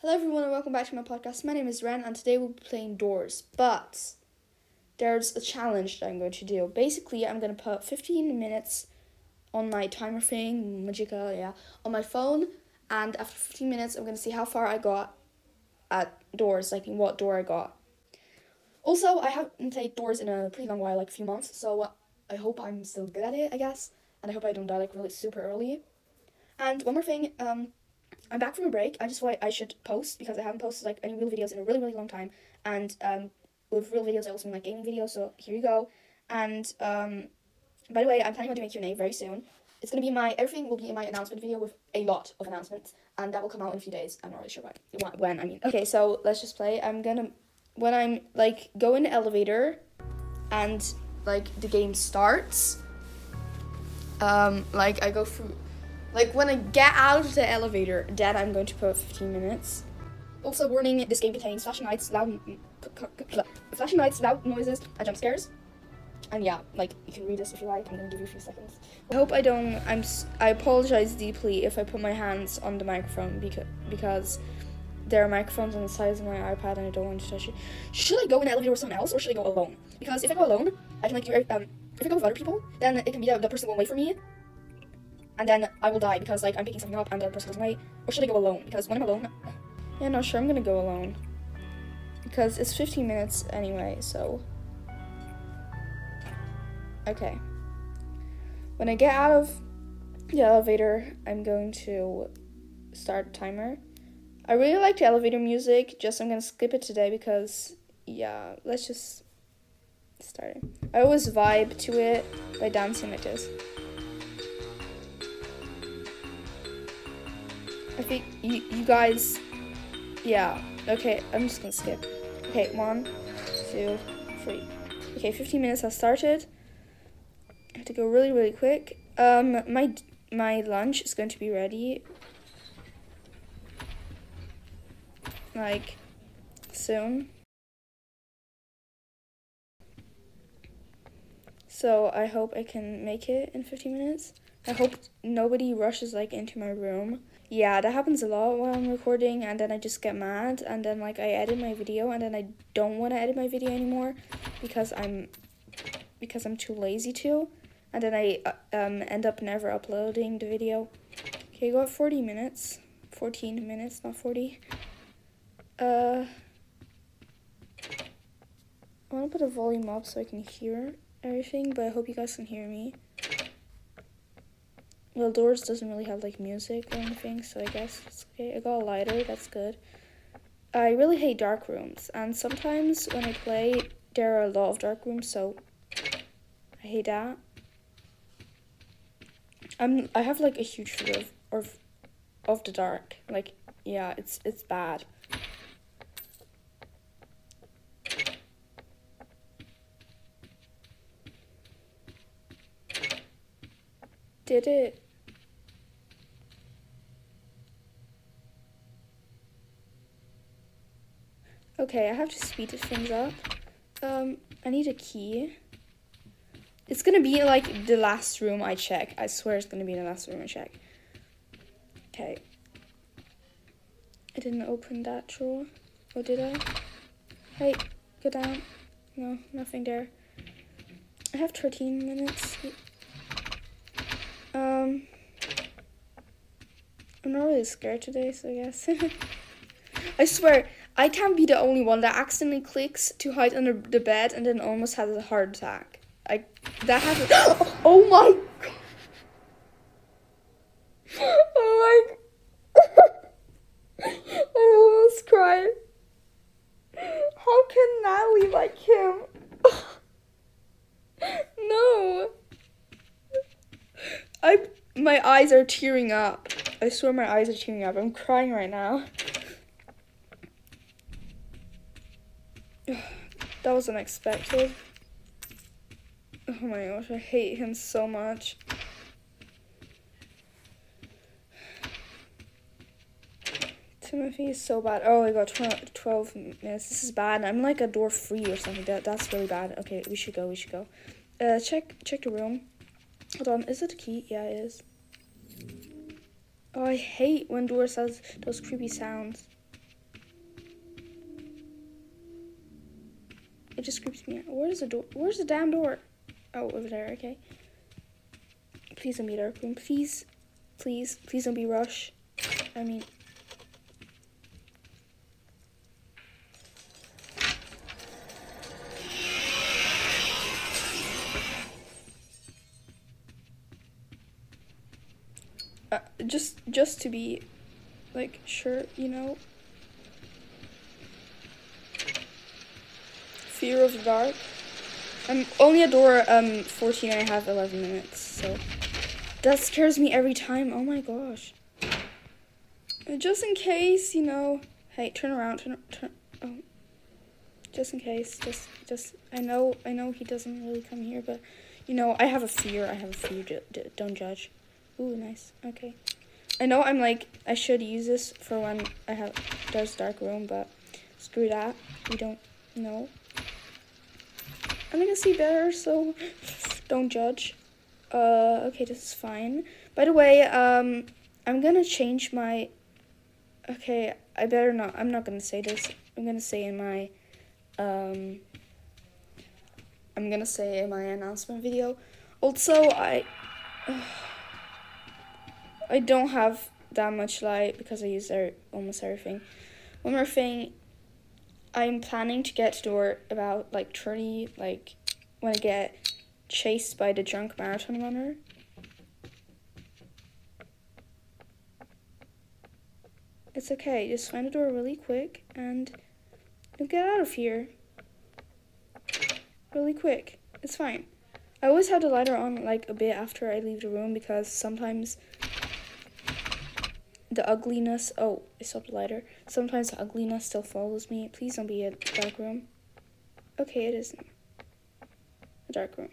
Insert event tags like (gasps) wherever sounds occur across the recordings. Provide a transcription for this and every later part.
Hello, everyone, and welcome back to my podcast. My name is Ren, and today we'll be playing Doors. But there's a challenge that I'm going to do. Basically, I'm going to put 15 minutes on my timer thing, Magica, yeah, on my phone, and after 15 minutes, I'm going to see how far I got at Doors, like in what door I got. Also, I haven't played Doors in a pretty long while, like a few months, so I hope I'm still good at it, I guess, and I hope I don't die like really super early. And one more thing, um, I'm back from a break. I just thought I should post because I haven't posted like any real videos in a really really long time. And um, with real videos, I also mean like gaming videos. So here you go. And um, by the way, I'm planning on doing Q and A very soon. It's gonna be my everything will be in my announcement video with a lot of announcements, and that will come out in a few days. I'm not really sure when. When I mean. Okay, so let's just play. I'm gonna when I'm like go in the elevator, and like the game starts. Um, like I go through like when I get out of the elevator, then I'm going to put 15 minutes. Also, warning: this game contains flashing lights, loud, flashing lights, loud noises, and jump scares. And yeah, like you can read this if you like. I'm gonna give you a few seconds. I hope I don't. I'm. I apologize deeply if I put my hands on the microphone because because there are microphones on the sides of my iPad and I don't want to touch it. Should I go in the elevator with someone else or should I go alone? Because if I go alone, I can like do um if I go with other people, then it can be that the person going wait for me and then I will die because like I'm picking something up and the person goes away. Or should I go alone? Because when I'm alone, yeah, no, sure, I'm gonna go alone because it's 15 minutes anyway. So okay, when I get out of the elevator, I'm going to start timer. I really like the elevator music. Just I'm gonna skip it today because yeah, let's just start it. I always vibe to it by dancing like this. I think you, you guys, yeah, okay, I'm just gonna skip. Okay, one, two, three. Okay, 15 minutes has started. I have to go really, really quick. Um, my my lunch is going to be ready. Like, soon. So I hope I can make it in 15 minutes. I hope nobody rushes like into my room yeah, that happens a lot while I'm recording, and then I just get mad, and then like I edit my video, and then I don't want to edit my video anymore because I'm because I'm too lazy to, and then I uh, um end up never uploading the video. Okay, got forty minutes, fourteen minutes, not forty. Uh, I want to put the volume up so I can hear everything, but I hope you guys can hear me. Well, Doors doesn't really have like music or anything, so I guess it's okay. I got a lighter, that's good. I really hate dark rooms, and sometimes when I play, there are a lot of dark rooms, so I hate that. I'm I have like a huge fear of of, of the dark. Like yeah, it's it's bad. Did it? Okay, I have to speed things up. Um, I need a key. It's gonna be like the last room I check. I swear it's gonna be the last room I check. Okay. I didn't open that drawer. Or did I? Hey, go down. No, nothing there. I have 13 minutes. Um, I'm not really scared today, so I guess. (laughs) I swear, I can't be the only one that accidentally clicks to hide under the bed and then almost has a heart attack. I that happened. (gasps) oh my. (gasps) Oh my. (laughs) I almost cried. How can Natalie like him? (sighs) no. I my eyes are tearing up. I swear my eyes are tearing up. I'm crying right now. (sighs) that was unexpected. Oh my gosh, I hate him so much. Timothy is so bad. Oh, I got 12, 12 minutes. This is bad. I'm like a door free or something. That That's really bad. Okay, we should go. We should go. Uh, check check the room. Hold on. Is it a key? Yeah, it is. Oh, I hate when doors has those creepy sounds. It just creeps me out. Where's the door? Where's the damn door? Oh, over there. Okay. Please don't be dark room. Please, please, please don't be rush. I mean. Uh, just, just to be, like, sure, you know. Fear of the dark. I'm only a door um 14 I have 11 minutes, so that scares me every time. Oh my gosh. Just in case, you know. Hey, turn around. Turn. Turn. Oh. Just in case. Just. Just. I know. I know he doesn't really come here, but you know, I have a fear. I have a fear. Don't judge. Ooh, nice. Okay. I know I'm like I should use this for when I have there's dark room, but screw that. We don't know. I'm gonna see better, so don't judge. Uh, okay, this is fine. By the way, um, I'm gonna change my. Okay, I better not. I'm not gonna say this. I'm gonna say in my. Um. I'm gonna say in my announcement video. Also, I. (sighs) I don't have that much light because I use er- almost everything. One more thing, I'm planning to get to door about like 30, like when I get chased by the drunk marathon runner. It's okay, just find the door really quick and you'll get out of here. Really quick. It's fine. I always have the lighter on like a bit after I leave the room because sometimes the ugliness oh, I stopped the lighter. Sometimes the ugliness still follows me. Please don't be a dark room. Okay, it isn't. A dark room.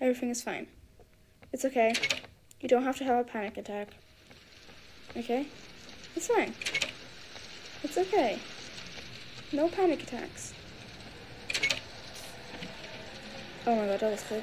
Everything is fine. It's okay. You don't have to have a panic attack. Okay? It's fine. It's okay. No panic attacks. Oh my god, that was good.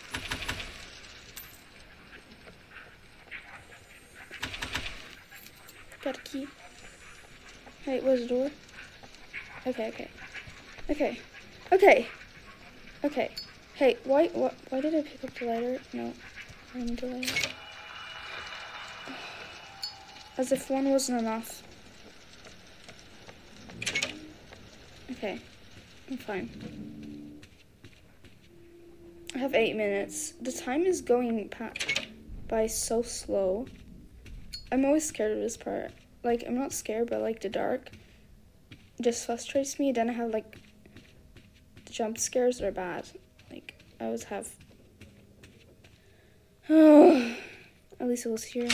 Got a key. Hey, where's the door? Okay, okay. Okay. Okay. Okay. Hey, why, why, why did I pick up the lighter? No, I need the lighter. As if one wasn't enough. Okay, I'm fine. I have eight minutes. The time is going by so slow. I'm always scared of this part. Like, I'm not scared, but like the dark just frustrates me. Then I have like jump scares are bad. Like, I always have. Oh, (sighs) At least it was here.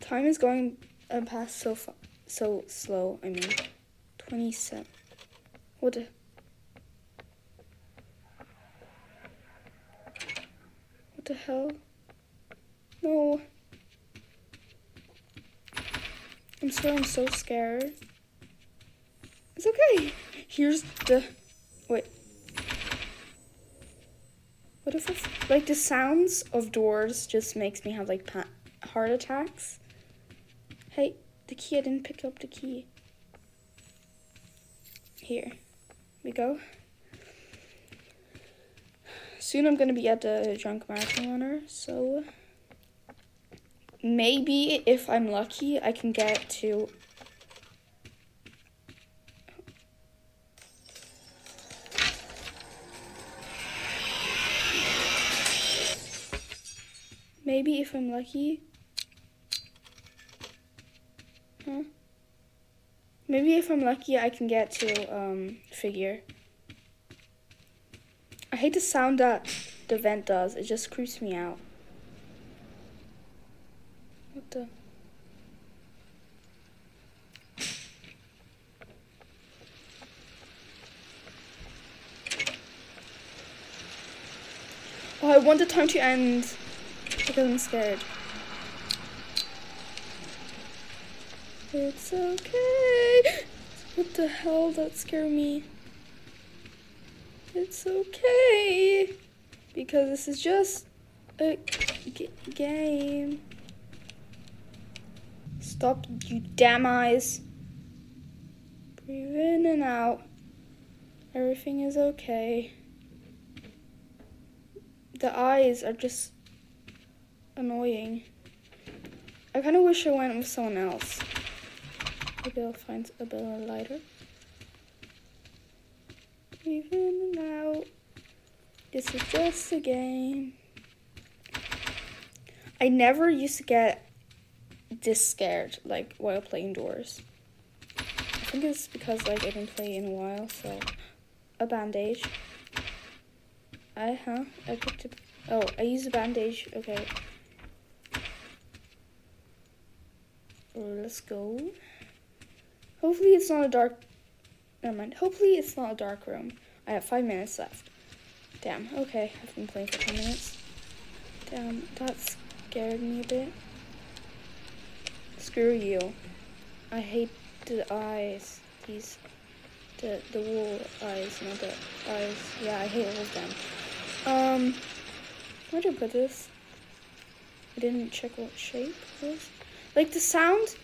Time is going uh, past so fa- so slow. I mean, twenty-seven. What? The- what the hell? No. I'm sorry. I'm so scared. It's okay. Here's the. Wait. What if it's like the sounds of doors just makes me have like heart attacks? Hey, the key. I didn't pick up the key. Here we go. Soon I'm gonna be at the drunk marathon runner, so maybe if I'm lucky, I can get to. Maybe if I'm lucky. Huh? Maybe if I'm lucky, I can get to um, figure. I hate the sound that the vent does. It just creeps me out. What the? Oh, I want the time to end because I'm scared. It's okay. What the hell? That scared me. It's okay. Because this is just a g- game. Stop, you damn eyes. Breathe in and out. Everything is okay. The eyes are just annoying. I kind of wish I went with someone else. Maybe I'll find a better lighter. And out. This is just a game. I never used to get this scared, like, while playing doors. I think it's because, like, I didn't play in a while, so... A bandage. I, huh? I picked up... Oh, I used a bandage. Okay. Let's go. Hopefully it's not a dark... Never mind. Hopefully it's not a dark room. I have five minutes left. Damn. Okay, I've been playing for 10 minutes. Damn, that scared me a bit. Screw you. I hate the eyes. These... The, the wool eyes, not the eyes. Yeah, I hate all of them. Um... Where did I put this? I didn't check what shape it was. Like, the sound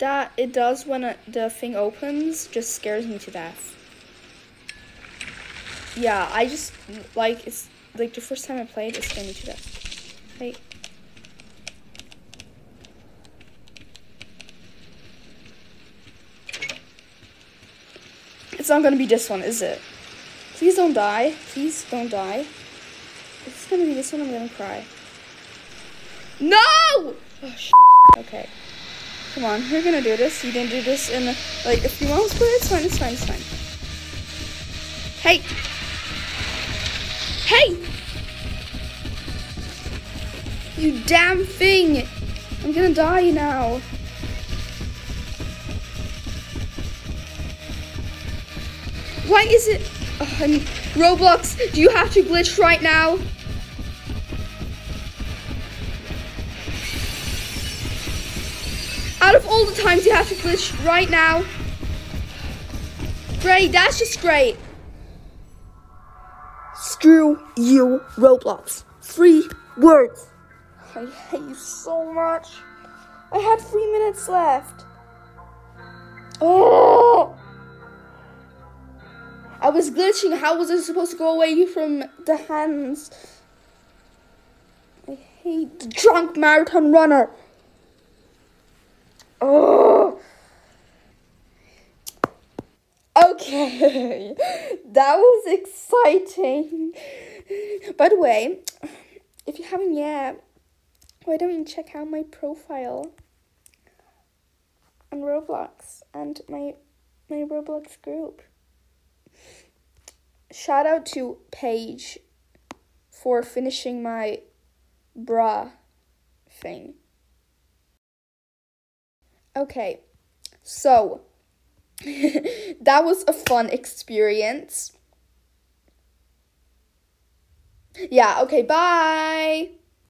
that it does when it, the thing opens just scares me to death. Yeah, I just, like, it's, like, the first time I played, it scared me to death. Hey. It's not gonna be this one, is it? Please don't die. Please don't die. If it's gonna be this one, I'm gonna cry. No! Oh, okay. Come on, we're gonna do this. You didn't do this in like a few months, but it's fine, it's fine, it's fine. Hey! Hey! You damn thing! I'm gonna die now. Why is it? Oh, Roblox, do you have to glitch right now? Out of all the times you have to glitch right now. Great, that's just great. Screw you, Roblox. Three words. I hate you so much. I had three minutes left. Oh! I was glitching. How was I supposed to go away from the hands? I hate the drunk marathon runner. Oh. Okay, (laughs) that was exciting. By the way, if you haven't yet, why don't you check out my profile on Roblox and my my Roblox group? Shout out to Paige for finishing my bra thing. Okay, so (laughs) that was a fun experience. Yeah, okay, bye.